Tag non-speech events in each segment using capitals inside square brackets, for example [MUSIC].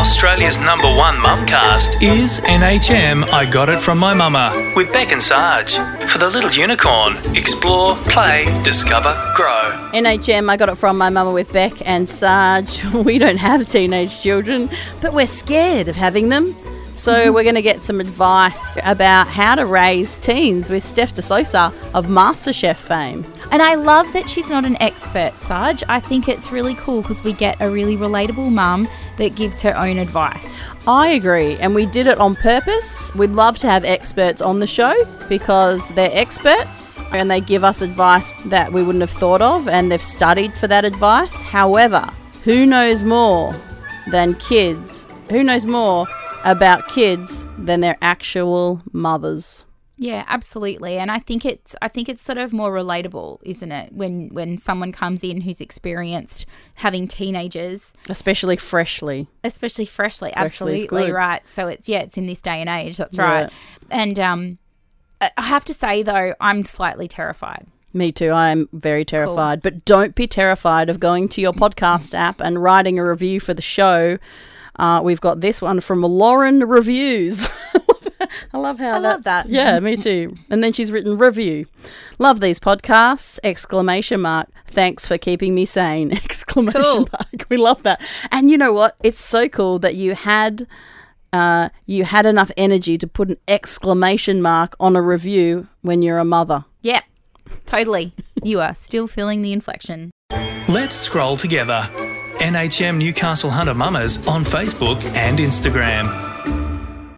Australia's number one mumcast, is NHM I Got It From My Mama with Beck and Sarge. For the little unicorn, explore, play, discover, grow. NHM, I got it from my mama with Beck and Sarge. [LAUGHS] We don't have teenage children, but we're scared of having them. So mm-hmm. we're going to get some advice about how to raise teens with Steph DeSosa of MasterChef fame. And I love that she's not an expert, Sarge. I think it's really cool because we get a really relatable mum that gives her own advice. I agree, and we did it on purpose. We'd love to have experts on the show because they're experts and they give us advice that we wouldn't have thought of and they've studied for that advice. However, who knows more than kids? Who knows more about kids than their actual mothers? Yeah, absolutely. And I think it's I think it's sort of more relatable, isn't it? When when someone comes in who's experienced having teenagers, Especially freshly. especially freshly, Freshly absolutely right. So it's yeah, it's in this day and age. That's Yeah. right. And um I have to say though, I'm slightly terrified. Me too. I'm very terrified. But don't be terrified of going to your podcast app and writing a review for the show. Uh, we've got this one from Lauren Reviews. [LAUGHS] [LAUGHS] I love how I love that. Yeah, me too. And then she's written review. Love these podcasts! Exclamation mark. Thanks for keeping me sane! [LAUGHS] Exclamation Cool. mark. We love that. And you know what? It's so cool that you had uh, you had enough energy to put an exclamation mark on a review when you're a mother. Yep. Totally. you are still feeling the inflection. Let's scroll together. NHM Newcastle Hunter Mamas on Facebook and Instagram.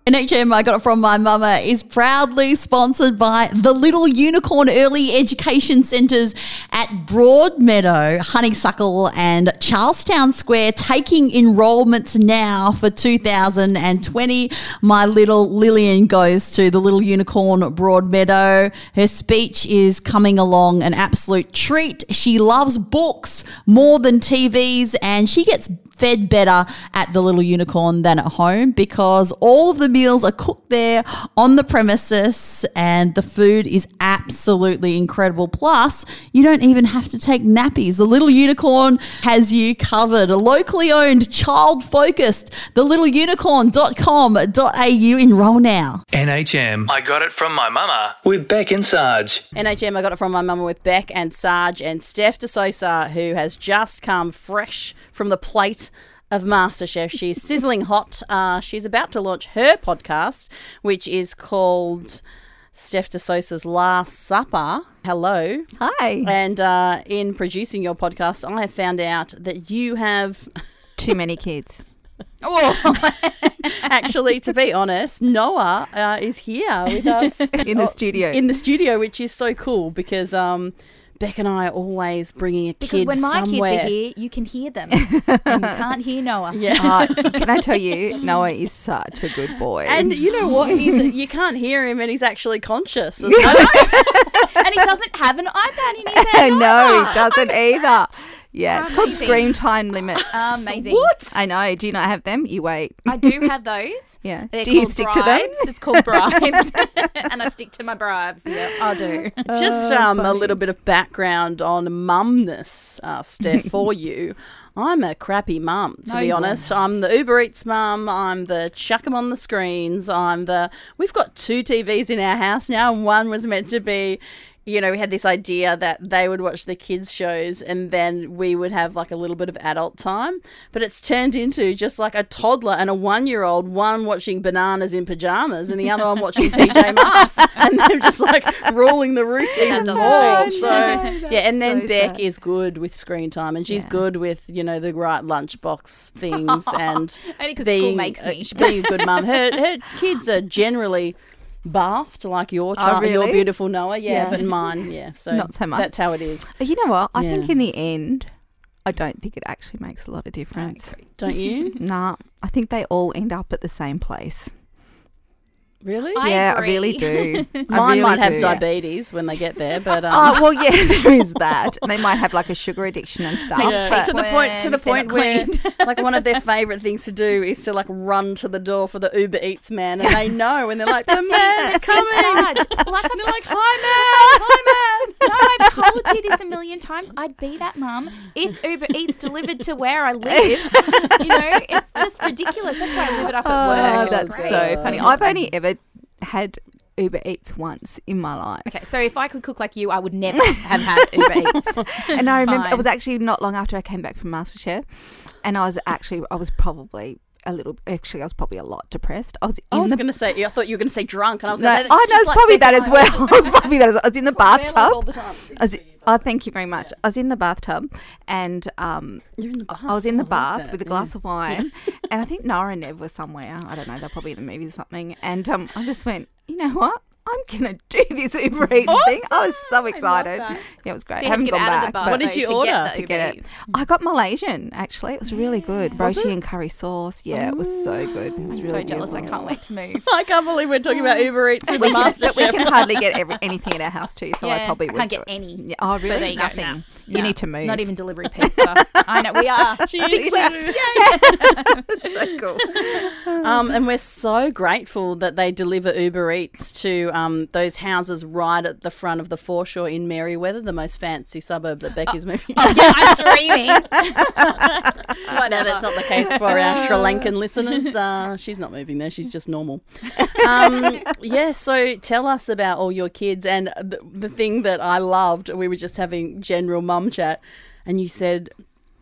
NHM, I got it from my mama, is proudly sponsored by the Little Unicorn Early Education Centres at Broadmeadow, Honeysuckle, and Charlestown Square, taking enrolments now for 2020. My little Lillian goes to the Little Unicorn Broadmeadow. Her speech is coming along an absolute treat. She loves books more than TVs, and she gets fed better at the Little Unicorn than at home because all of the meals are cooked there on the premises and the food is absolutely incredible. Plus, you don't even have to take nappies. The Little Unicorn has you covered. A locally owned, child focused, thelittleunicorn.com.au. Enroll now. NHM I Got It From My Mama with Beck and Sarge. NHM, I got it from my mama with Beck and Sarge and Steph DeSosa, who has just come fresh from the plate of MasterChef. She's sizzling hot. Uh, she's about to launch her podcast, which is called Steph DeSosa's Last Supper. Hello. Hi. And uh, in producing your podcast, I have found out that you have [LAUGHS] Too many kids. Oh, [LAUGHS] actually, to be honest, Noah uh, is here with us [LAUGHS] In the studio. In the studio, which is so cool because um, Beck and I are always bringing a Because kid when my somewhere. kids are here, you can hear them. [LAUGHS] and you can't hear Noah. Yeah. Uh, can I tell you, Noah is such a good boy. And you know what? [LAUGHS] He's you can't hear him, and he's actually conscious. As [LAUGHS] well. and he doesn't have an iPad in his hand. no, he doesn't either. Yeah, it's called Amazing. screen time limits. [GASPS] Amazing. what? I know. Do you not have them? You wait. I do [LAUGHS] have those. Yeah. They're Do you called stick to them? bribes. It's called bribes. [LAUGHS] [LAUGHS] and I stick to my bribes. Yeah, I do. Just um, a little bit of background on mumness, uh, Steph, for you. I'm a crappy mum, to No, be you're honest. I'm the Uber Eats mum. I'm the chuck 'em on the screens. I'm the. We've got two TVs in our house now, and one was meant to be. You know, we had this idea that they would watch the kids' shows and then we would have like a little bit of adult time. But it's turned into just like a toddler and a one year old, one watching bananas in pajamas and the other one watching [LAUGHS] PJ Masks. And they're just like ruling the roost even more. change. So, [LAUGHS] yeah, and then so Beck sad. is good with screen time and she's Yeah. good with, you know, the right lunchbox things [LAUGHS] and Only 'cause school being, makes uh, being a good mum. Her, her kids are generally bathed like your oh, child, your really? beautiful Noah. Yeah, Yeah. but mine, yeah. [LAUGHS] So Not so much. That's how it is. But you know what? I Yeah. think in the end, I don't think it actually makes a lot of difference. Don't you? [LAUGHS] Nah, I think they all end up at the same place. Really? I yeah, agree. I really do. [LAUGHS] I Mine really might have do. diabetes when they get there, but um, Oh well, yeah, [LAUGHS] there is [LAUGHS] that. And they might have like a sugar addiction and stuff. Yeah. but- to the point to the point where like one of their favorite things to do is to like run to the door for the Uber Eats man, and they know, and they're like, the man's coming. Sad. Like, And they're like, hi man, hi man. no, I've told you this a million times. I'd be that mum if Uber Eats delivered to where I live. you know, it's just ridiculous. That's why I live it up at Oh, work. It's that's great. so funny. I've only ever had Uber Eats once in my life. Okay, so if I could cook like you, I would never have had Uber [LAUGHS] Eats. and I remember Fine. it was actually not long after I came back from MasterChef, and I was actually I was probably a little actually I was probably a lot depressed. I was in I was the to say, I thought you were going to say drunk, and I was no, going oh no, it's [LAUGHS] probably that as well. I was probably that as I was in the bathtub. All the time. I was, oh, thank you very much. I was in the bathtub, and um, You're in the bath. I was in the I bath with a yeah. glass of wine, and I think Nora and Nev were somewhere. I don't know. They're probably in the movies or something. And um, I just went, you know what? I'm gonna do this Uber Eats thing. I was so excited. Yeah, it was great. So you I haven't get gone out back. of the bar. but- What did you to order get to get it. I got Malaysian actually. It was really mm. good. roti and curry sauce. Yeah, it was so good. It was I'm really so jealous. I can't wait to move. [LAUGHS] I can't believe we're talking about um, Uber Eats [LAUGHS] with the We can, master we can hardly get every, anything at our house too, so I Yeah, probably I can't do get it. any. Yeah. Oh, So really? there you go. Nothing. You No. need to move. Not even delivery pizza. I know we are. Six weeks. Yay. [LAUGHS] so cool. Um, and we're so grateful that they deliver Uber Eats to um, those houses right at the front of the foreshore in Merewether, the most fancy suburb that Becky's moving. Oh, Yeah, I'm streaming. [LAUGHS] no, that's not the case for our Sri Lankan listeners. Uh, she's not moving there; she's just normal. Um, yeah. So tell us about all your kids and the, the thing that I loved. We were just having general mum chat, and you said.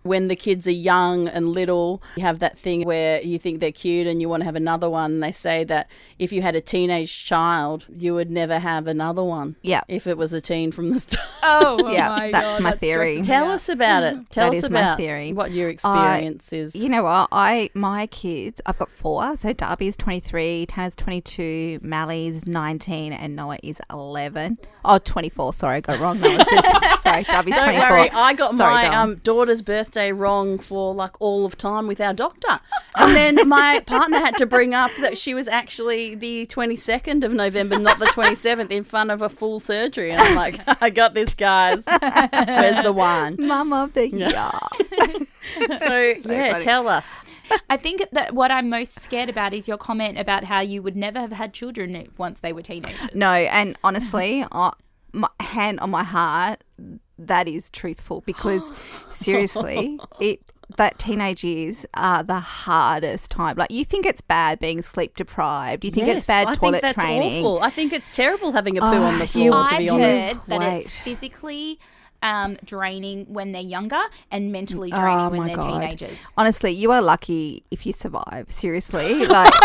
When the kids are young and little, you have that thing where you think they're cute and you want to have another one. They say that if you had a teenage child, you would never have another one. Yeah. If it was a teen from the start. Oh, [LAUGHS] Yeah, my that's God, my theory. stressing Tell out. us about it. [LAUGHS] Tell That us is my about theory. what your experience is. You know what? I my kids, I've got four. So Darby's twenty three, Tanner's twenty two, Mally's nineteen, and Noah is eleven. Oh, 24. Sorry, I got it wrong. Noah's just [LAUGHS] sorry. Darby's Don't twenty four. worry, I got Sorry, my um, daughter's birthday wrong for like all of time with our doctor. And then my partner had to bring up that she was actually the 22nd of November, not the 27th, in front of a full surgery. And I'm like, [LAUGHS] I got this, guys. Where's the wine? Mum of the year. [LAUGHS] So, yeah, funny. tell us. I think that what I'm most scared about is your comment about how you would never have had children once they were teenagers. No, and honestly, I, [LAUGHS] uh, my hand on my heart, that is truthful because [GASPS] seriously, it that teenage years are the hardest time. Like you think it's bad being sleep deprived. You think Yes, it's bad I toilet think that's training. awful. I think it's terrible having a poo Oh, on the you- floor, I've be honest. heard that Wait. it's physically um, draining when they're younger and mentally draining Oh when they're God. teenagers. Honestly, you are lucky if you survive. Seriously, [LAUGHS] like [LAUGHS]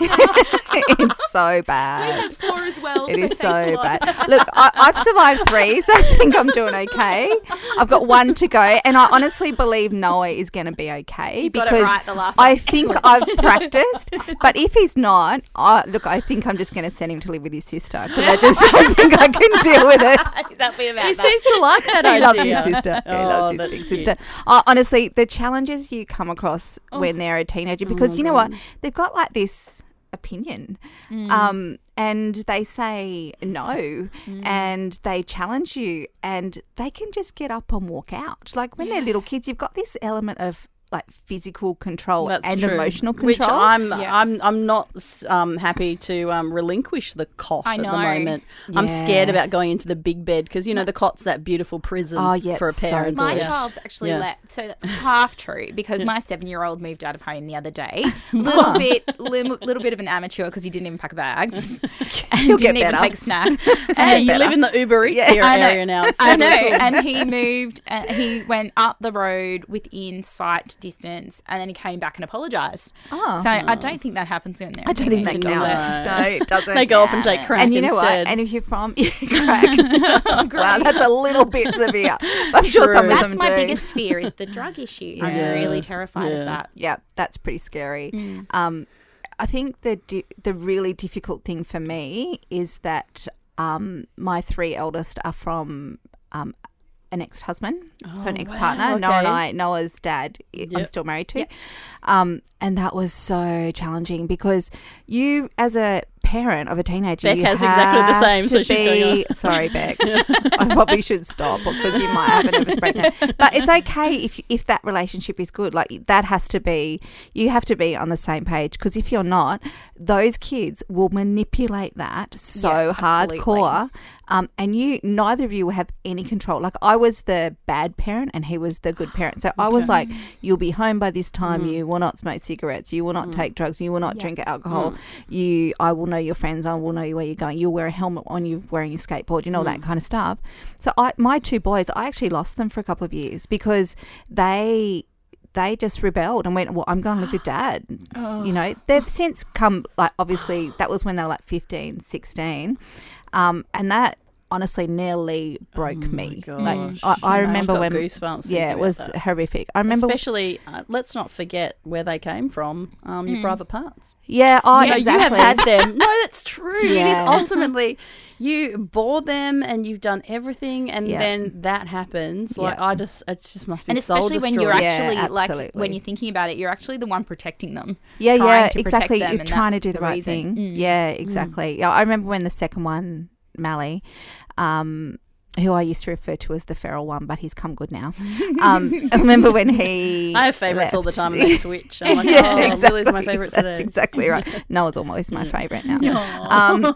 [LAUGHS] it's so bad. Four as well. It is so bad. Look, I, I've survived three, so I think I'm doing okay. I've got one to go, and I honestly believe Noah is going to be okay got it because right the last I one. think I've practiced. But if he's not, I, look, I think I'm just going to send him to live with his sister because I just don't [LAUGHS] think I can deal with it. exactly about He that. seems to like that He idea. loves his sister. he Oh, loves his big sister. Uh, honestly, the challenges you come across Oh. when they're a teenager, because you know what, they've got like this opinion, Mm. um, and they say no, Mm. and they challenge you, and they can just get up and walk out. Like when they're little kids, you've got this element of like physical control That's and true. emotional Which control. I'm, Yeah. I'm, I'm not um, happy to um, relinquish the cot I at the know. moment. I'm scared about going into the big bed because you know the cot's that beautiful prison Oh, yeah, for a it's so parent. My Yeah. child's actually Yeah. let, so that's [LAUGHS] half true because my seven-year-old moved out of home the other day. [LAUGHS] Little bit, little, little bit of an amateur because he didn't even pack a bag [LAUGHS] and He'll didn't get even take a snack. Hey, you better. live in the Uber Eats Yeah, here I know. area now. I know. cool. And he moved. Uh, he went up the road within sight distance, and then he came back and apologized. Oh. So I don't think that happens when they're. I don't think that teenagers. counts. No. No, it [LAUGHS] doesn't. They go off and take crack and you know instead. what? And if you're from [LAUGHS] crack, [LAUGHS] wow, that's a little bit severe. I'm sure some of That's them my do. biggest fear is the drug issue. Yeah. I'm really terrified Yeah. of that. Yeah, that's pretty scary. Mm. Um, I think the di- the really difficult thing for me is that um, my three eldest are from um, an ex husband, so an Oh, ex partner. wow, Noah and. I, Noah's dad, I- I'm still married to. Um, and that was so challenging because you, as a parent of a teenager, Beck has exactly the same, so she's going be- [LAUGHS] Sorry, Beck. [LAUGHS] I probably should stop because you might have a nervous breakdown. But it's okay if if that relationship is good. Like that has to be. You have to be on the same page because if you're not, those kids will manipulate that so Yeah, hardcore. Um, and you, neither of you will have any control. Like I was the bad parent, and he was the good parent. So I was like, "You'll be home by this time. Mm. You will not smoke cigarettes. You will not mm. take drugs. You will not drink alcohol. Mm. You, I will know your friends. I will know where you're going. You'll wear a helmet on you wearing your skateboard. You know that kind of stuff." So I, my two boys, I actually lost them for a couple of years because they they just rebelled and went, Well, I'm going to live with [GASPS] dad. You know, they've since come, like, obviously, that was when they were like 15, 16. Um, and that honestly nearly broke me. Like, I, I remember I've got when. goosebumps. Yeah, it was that. horrific. I remember. Especially, uh, let's not forget where they came from. Um, your brother parts. yeah, oh, you know, exactly. you have had them. No, that's true. It is ultimately you bore them and you've done everything, and Yeah. then that happens. Like Yeah. I just, it just must be and especially when you're soul-destroying. Yeah, actually like when you're thinking about it, you're actually the one protecting them. Yeah, yeah, to exactly. them, You're trying to do the, the right reason. thing. Mm. Yeah, exactly. Yeah, I remember when the second one, Mally, um, who I used to refer to as the feral one, but he's come good now. [LAUGHS] Um, I remember when he. [LAUGHS] I have favourites all the time, and they [LAUGHS] switch. I'm like, Yeah, oh, exactly. Lily's my favourite today. That's exactly right. Noah's always my favourite now. Um,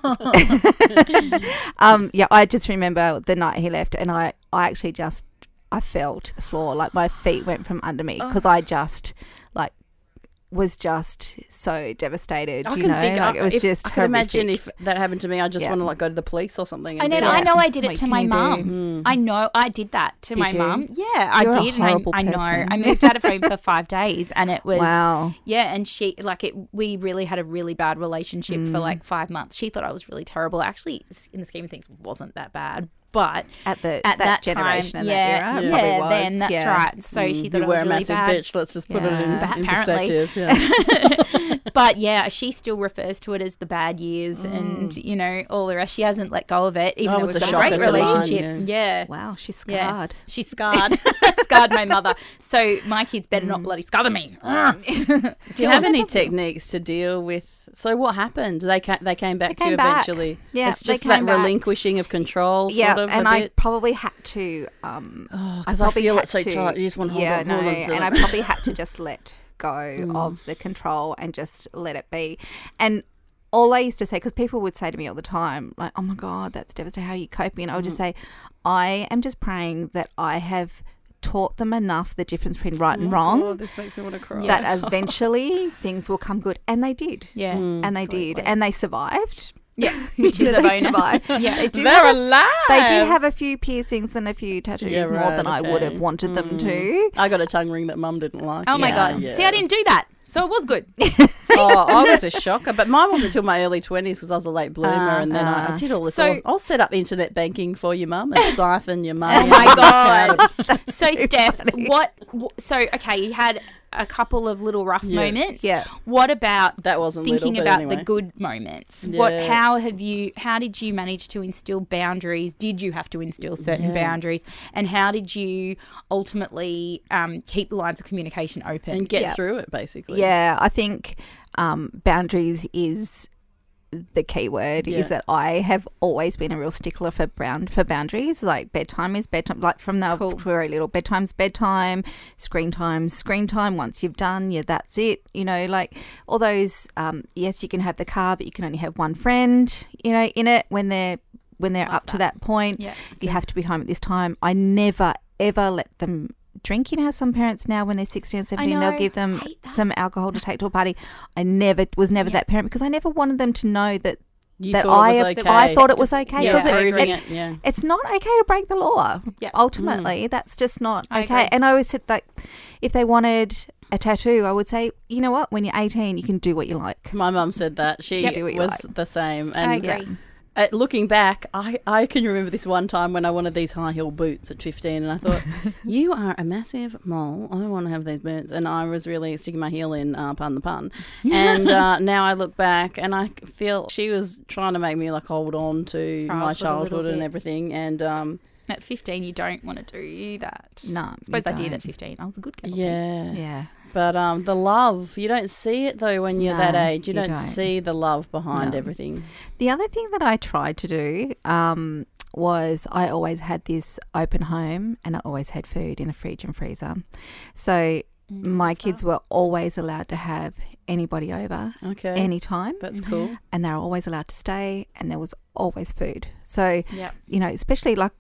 um, yeah, I just remember the night he left, and I, I actually just, I fell to the floor. Like my feet went from under me because I just, was just so devastated. I you can know, think. like, I, it was if, just. I can imagine if that happened to me, I just Yeah. want to like go to the police or something. I and know. be I know. I did What it to my you do? mum. I know. I did that to Did my mum. Yeah, You're a I did. and horrible I, I know. I moved out of home for [LAUGHS] five days, and it was Wow. Yeah, and she like it. We really had a really bad relationship Mm. for like five months. She thought I was really terrible. Actually, in the scheme of things, wasn't that bad. But At the at that, that, generation time, and yeah, that era, it yeah, was. then that's yeah. right. So she "Mm, thought you it were was a really massive bad. bitch. Let's just put it in, Yeah. in perspective. [LAUGHS] Yeah. but yeah, she still refers to it as the bad years, and you know all the rest. She hasn't let go of it, even Oh, though it's we've a got a great shocker to learn, relationship. yeah. Wow, she's Yeah, scarred. she's scarred, [LAUGHS] scarred my mother. So my kids better not bloody scar me. [LAUGHS] Do you have any techniques to deal with? So what happened? They ca- they came back to came you back. eventually. Yeah, it's just that back. relinquishing of control. Yeah, sort of, and I probably had to. Um, because I, probably feel it's so to- tight. You just want to hold yeah, on. no, on to and I probably had to just let go [LAUGHS] Mm. of the control and just let it be. And all I used to say, because people would say to me all the time, like, "Oh my god, that's devastating. How are you coping?" And I would Mm. just say, "I am just praying that I have taught them enough the difference between right and mm. wrong." Oh, this makes me want to cry. That [LAUGHS] eventually things will come good, and they did. Yeah, mm. and they did, and they survived. yeah, [LAUGHS] which is They a bonus. survived. [LAUGHS] Yeah, They do They're have a- alive. They did have a few piercings and a few tattoos Yeah, more right, than I would have okay. wanted them to. Mm. I got a tongue ring that Mum didn't like. Oh my god! Yeah. See, I didn't do that, so it was good. [LAUGHS] oh, I was a shocker, but mine wasn't until my early twenties because I was a late bloomer, Ah, and then I, I did all this. So- all- I'll set up internet banking for your mum and [LAUGHS] siphon your money. Oh my [LAUGHS] god! so Steph, what? So okay, you had a couple of little rough Yeah. moments. Yeah. What about That wasn't thinking little, about anyway. the good moments? What? How have you? How did you manage to instill boundaries? Did you have to instill certain boundaries? And how did you ultimately um, keep the lines of communication open? and get Yeah. through it basically. Yeah, I think um, boundaries is the key word. Yeah. Is that I have always been a real stickler for brown for boundaries. Like bedtime is bedtime. Like from the Cool. very little, bedtime's bedtime. Screen time, screen time. Once you've done, yeah, that's it. You know, like all those. Um, yes, you can have the car, but you can only have one friend. You know, in it when they're when they're up to that point. Yeah. you have to be home at this time. I never ever let them drink. You how some parents now, when they're 16 and 17, know. they'll give them some alcohol to take to a party. I never was never that parent because I never wanted them to know that You that I it was okay. I thought it was okay Yeah, because it, it- it. Yeah. it's not okay to break the law. Yeah. Mm. Ultimately, that's just not I okay. agree. And I always said that if they wanted a tattoo, I would say, you know what? When you're 18, you can do what you like. My mum said that she Yep. Do what you was like. the same. And Agree. uh, looking back, I, I can remember this one time when I wanted these high heel boots at 15, and I thought, [LAUGHS] you are a massive mole. I want to have these boots. And I was really sticking my heel in, uh, pun the pun. And uh, [LAUGHS] now I look back and I feel she was trying to make me like hold on to my Childhood a little childhood and everything. And um, At 15, you don't want to do that. No, I suppose I did at 15. I was a good girl. yeah. Yeah. But um, the love, you don't see it though when you're that age. You, you don't, don't. see the love behind No. everything. The other thing that I tried to do um, was I always had this open home and I always had food in the fridge and freezer. So my kids were always allowed to have anybody over Okay. anytime That's cool. and they were always allowed to stay and there was always food. So, Yep. you know, especially like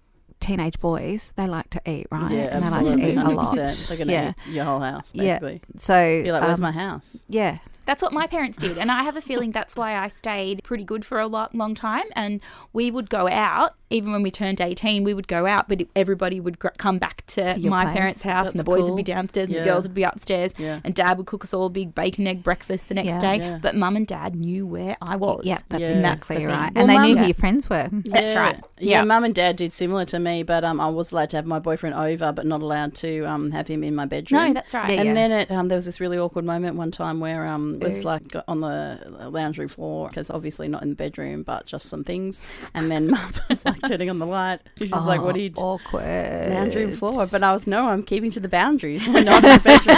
teenage boys, they like to eat, right? Yeah, and they like absolutely. to eat a 100%. lot. They're going to yeah. eat your whole house, basically. Yeah. So, You're like, where's um, my house? yeah, That's what my parents did, and I have a feeling that's why I stayed pretty good for a lot, long time. And we would go out, even when we turned eighteen, we would go out, but everybody would gr- come back to your my place. parents' house, and the boys cool. would be downstairs, and Yeah. the girls would be upstairs, Yeah. and Dad would cook us all a big bacon egg breakfast the next Yeah. day. Yeah. But Mum and Dad knew where I was. yeah, that's Yeah. exactly That's right. thing. And Well, they knew Mum- who your friends were. That's Yeah. right. Yeah, Yeah. mum and dad did similar to me, but um, I was allowed to have my boyfriend over, but not allowed to um, have him in my bedroom. No, that's right. Yeah, and yeah. then it, um, there was this really awkward moment one time where um, was like on the lounge room floor because obviously not in the bedroom, but just some things. And then [LAUGHS] mum was like turning on the light. She's just like, "What are you?" Oh, awkward? Lounge room floor, but I was no, I'm keeping to the boundaries. We're [LAUGHS] not in the [LAUGHS] bedroom.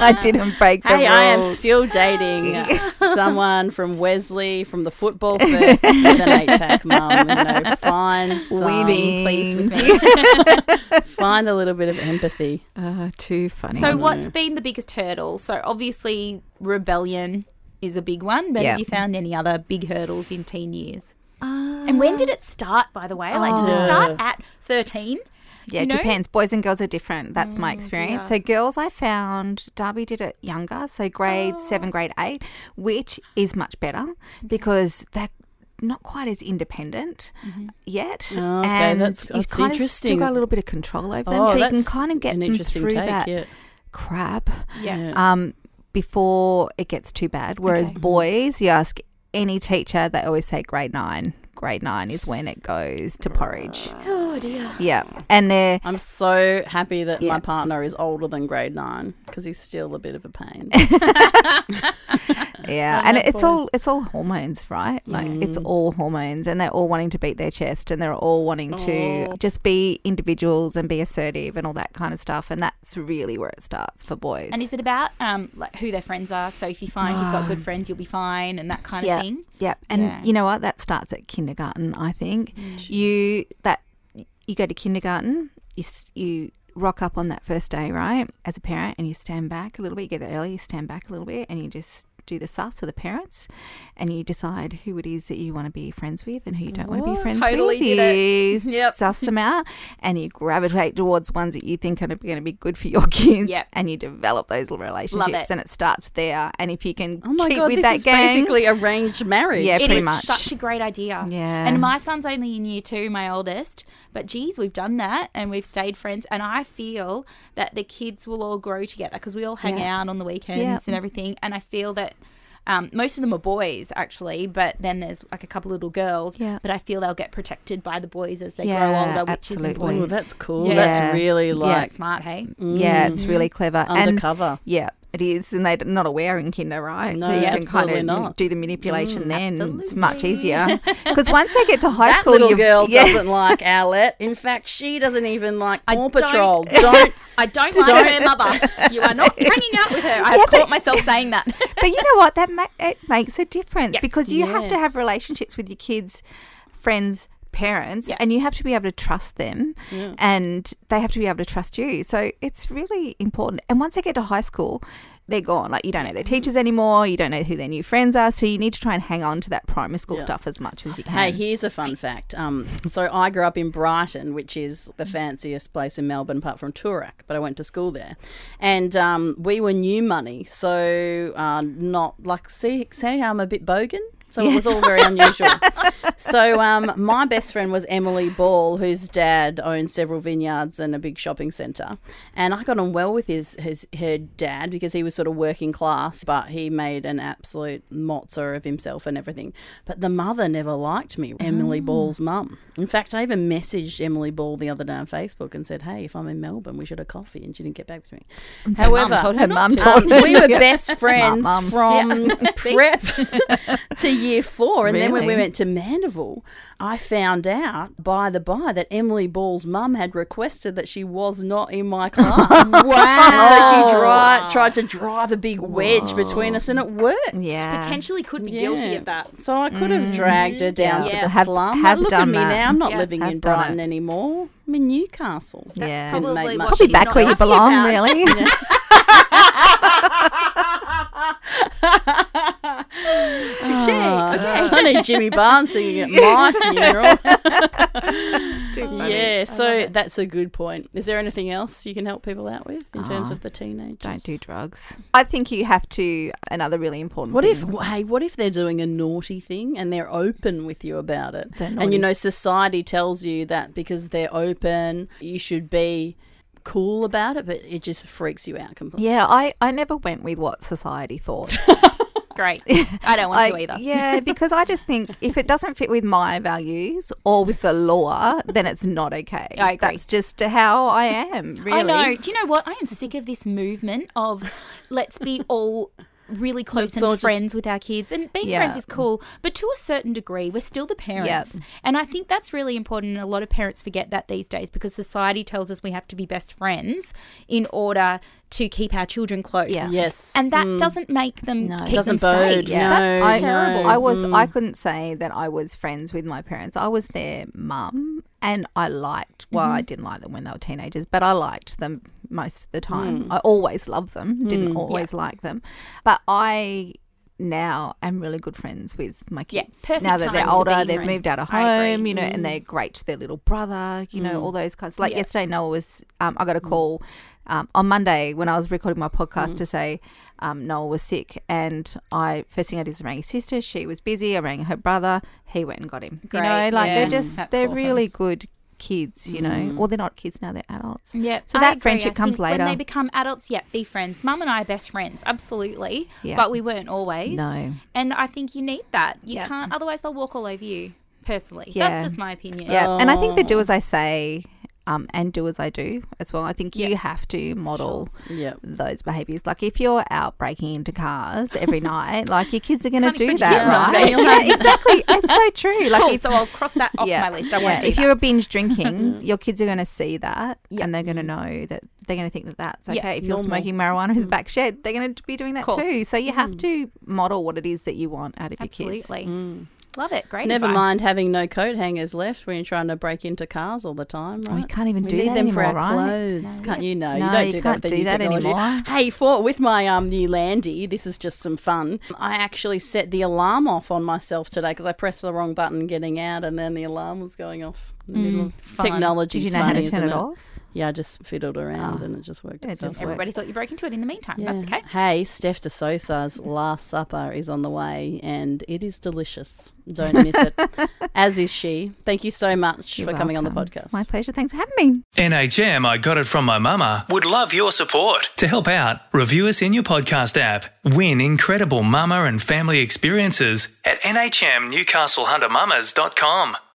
I didn't break the Hey, I am still dating someone from Wesley from the football first with an eight pack mum. You know, find some, Winning. Pleased with me. find a little bit of empathy. Uh, too funny. So, what's been the biggest hurdle? So, obviously, rebellion is a big one. But Yeah. have you found any other big hurdles in teen years? Uh, And when did it start, by the way? Like, does it Oh. start at 13? Yeah, you know? depends. Boys and girls are different. That's my mm, experience. So girls, I found Darby did it younger, so grade Oh. seven, grade eight, which is much better mm-hmm. because they're not quite as independent mm-hmm. yet, Oh, okay, and that's- you've that's kind of still got a little bit of control over them, Oh, so you can kind of get an them interesting through take. that yeah. crap Yeah. um, before it gets too bad. Whereas Okay. boys, you ask any teacher, they always say grade nine. Grade nine is when it goes to porridge. [GASPS] Oh, dear. Yeah, and they're I'm so happy that Yeah. my partner is older than grade nine because he's still a bit of a pain. [LAUGHS] [LAUGHS] Yeah, and know it's all it's all hormones, right? Like it's Mm. all hormones, and they're all wanting to beat their chest, and they're all wanting to Oh. just be individuals and be assertive and all that kind of stuff. And that's really where it starts for boys. And is it about um, like who their friends are? So if you find you've got good friends, you'll be fine, and that kind Yeah. of thing. yeah, and Yeah. you know what? That starts at kindergarten. I think oh, you that you go to kindergarten, you you rock up on that first day, right? As a parent, and you stand back a little bit. You get there early, you stand back a little bit, and you just do the sus of the parents, and you decide who it is that you want to be friends with and who you don't want to be friends totally with. You [LAUGHS] Yep. suss them out, and you gravitate towards ones that you think are going to be good for your [LAUGHS] kids, Yep. and you develop those little relationships, it. and it starts there. And if you can Oh my keep god, with this that basically arranged marriage. Yeah, It pretty is much. such a great idea. Yeah. And my son's only in year two, my oldest. But geez, we've done that and we've stayed friends. And I feel that the kids will all grow together because we all hang Yeah. out on the weekends Yeah. and everything. And I feel that. Um, most of them are boys, actually, but then there's like a couple little girls. Yeah. But I feel they'll get protected by the boys as they Yeah, grow older, which absolutely. is important. Oh, that's cool. Yeah. That's really Yeah. like Smart, hey? yeah, it's really clever. And undercover. Yeah, it is, and they're not aware in kinder, right? No, so you can kind of not. do the manipulation mm, then. It's much easier [LAUGHS] because once they get to high that school, little girl yeah, doesn't like [LAUGHS] Owlette. In fact, she doesn't even like I Paw don't- Patrol. [LAUGHS] Don't. I don't like her mother. You are not hanging out with her. I have caught myself saying that. but you know what? That ma- it makes a difference Yeah. because you have to have relationships with your kids, friends. Parents Yeah. and you have to be able to trust them, and they have to be able to trust you. So it's really important. And once they get to high school, they're gone. Like you don't know their teachers anymore. You don't know who their new friends are. So you need to try and hang on to that primary school Yeah. stuff as much as you can. Hey, here's a fun fact. Um, so I grew up in Brighton, which is the fanciest place in Melbourne, apart from Toorak. But I went to school there, and um, we were new money, so uh, not like see see how I'm a bit bogan. So it was all very unusual. so um, my best friend was Emily Ball, whose dad owned several vineyards and a big shopping centre, and I got on well with his his her dad because he was sort of working class, but he made an absolute mozza of himself and everything. But the mother never liked me, Emily Ball's mum. In fact, I even messaged Emily Ball the other day on Facebook and said, "Hey, if I'm in Melbourne, we should have coffee," and she didn't get back to me. However, told her her mum to. told um, we were [LAUGHS] best friends mum. from [LAUGHS] prep [LAUGHS] to year four. And then when we went to Mandeville, I found out by the by that Emily Ball's mum had requested that she was not in my [LAUGHS] class. wow. So she dri- tried to drive a big wedge between us and it worked. Yeah. Potentially could be Yeah. guilty of that. So I could have dragged her mm-hmm. down to Yeah. the Have- slum. have but look at done me that. now. I'm not Yeah. living Have in Brighton it. anymore. I'm in Newcastle. Yeah. Probably what Probably she's back not where you belong, about. really. [LAUGHS] [LAUGHS] Touche. okay. [LAUGHS] I need Jimmy Barnes singing at my [LAUGHS] funeral. Yeah, so that's a good point. Is there anything else you can help people out with in terms Ah, of the teenagers? Don't do drugs. I think you have to. Another really important. What if, hey, what if they're doing a naughty thing and they're open with you about it? And you know, society tells you that because they're open, you should be cool about it, but it just freaks you out completely. Yeah, I, I never went with what society thought. [LAUGHS] Great. [LAUGHS] I don't want I- to either. [LAUGHS] Yeah, because I just think if it doesn't fit with my values or with the law, then it's not okay. I agree. That's just how I am, really. I know. Do you know what? I am sick of this movement of let's be all really close Let's all and just- friends with our kids. And being Yeah. friends is cool, but to a certain degree, we're still the parents. Yep. And I think that's really important. And a lot of parents forget that these days because society tells us we have to be best friends in order to keep our children close. Yeah. Yes. And that mm. doesn't make them No. keep Doesn't them bode, safe. yeah. That's No, I, terrible. I was I mm. couldn't say that I was friends with my parents. I was their mum and I liked well, I didn't like them when they were teenagers, but I liked them most of the time. I always loved them, didn't always like them. But I now am really good friends with my Yeah, kids. perfect now that they're older, they've friends. moved out of home, you know, and they're great to their little brother, you know, all those kinds. Like Yeah. yesterday, Noah was. Um, I got a call um, on Monday when I was recording my podcast to say um, Noah was sick, and I first thing I did is rang his sister. She was busy. I rang her brother. He went and got him. Great, You know, like yeah. they're just That's they're awesome. really good kids. You know, or they're not kids now; they're adults. Yeah. So that friendship comes think When later. they become adults, yeah, be friends. Mum and I are best friends, absolutely. Yeah. But we weren't always. No. And I think you need that. You Yeah. can't, otherwise, they'll walk all over you, personally. Yeah. That's just my opinion. Yeah, and I think the Oh. do as I say. Um, and do as I do as well. I think you have to model Yep. those behaviors. Like if you're out breaking into cars every [LAUGHS] night, like your kids are going to do that, your kids not to right? [LAUGHS] Yeah, exactly. It's so true. [LAUGHS] Like Cool, if, so I'll cross that off my list. I yeah, if that. you're a binge drinking, your kids are going to see that, Yeah. and they're going to know that they're going to think that that's okay. Yeah, if you're normal. smoking marijuana in the mm. back shed, they're going to be doing that too. So you have mm. to model what it is that you want out of your kids. Absolutely. Mm. Love it. Great Never advice. mind having no coat hangers left when you're trying to break into cars all the time, right? Oh, you can't even we do need that them for our anymore, right? clothes, can't you? No, No, you don't you do can't that. do that technology. anymore. Hey, for with my um new Landy, this is just some fun. I actually set the alarm off on myself today because I pressed the wrong button getting out, and then the alarm was going off in the middle of mm. fun. technology. Did you know how to turn it off? Yeah, I just fiddled around oh. and it just worked It itself. just out. Everybody thought you broke into it in the meantime. That's okay. Hey, Steph de Sosa's Last Supper is on the way and it is delicious. Don't miss it. [LAUGHS] As is she. Thank you so much You're for coming on the podcast. My pleasure. Thanks for having me. NHM, I got it from my mama, would love your support. To help out, review us in your podcast app. Win incredible mama and family experiences at nhmnewcastlehuntermamas.com.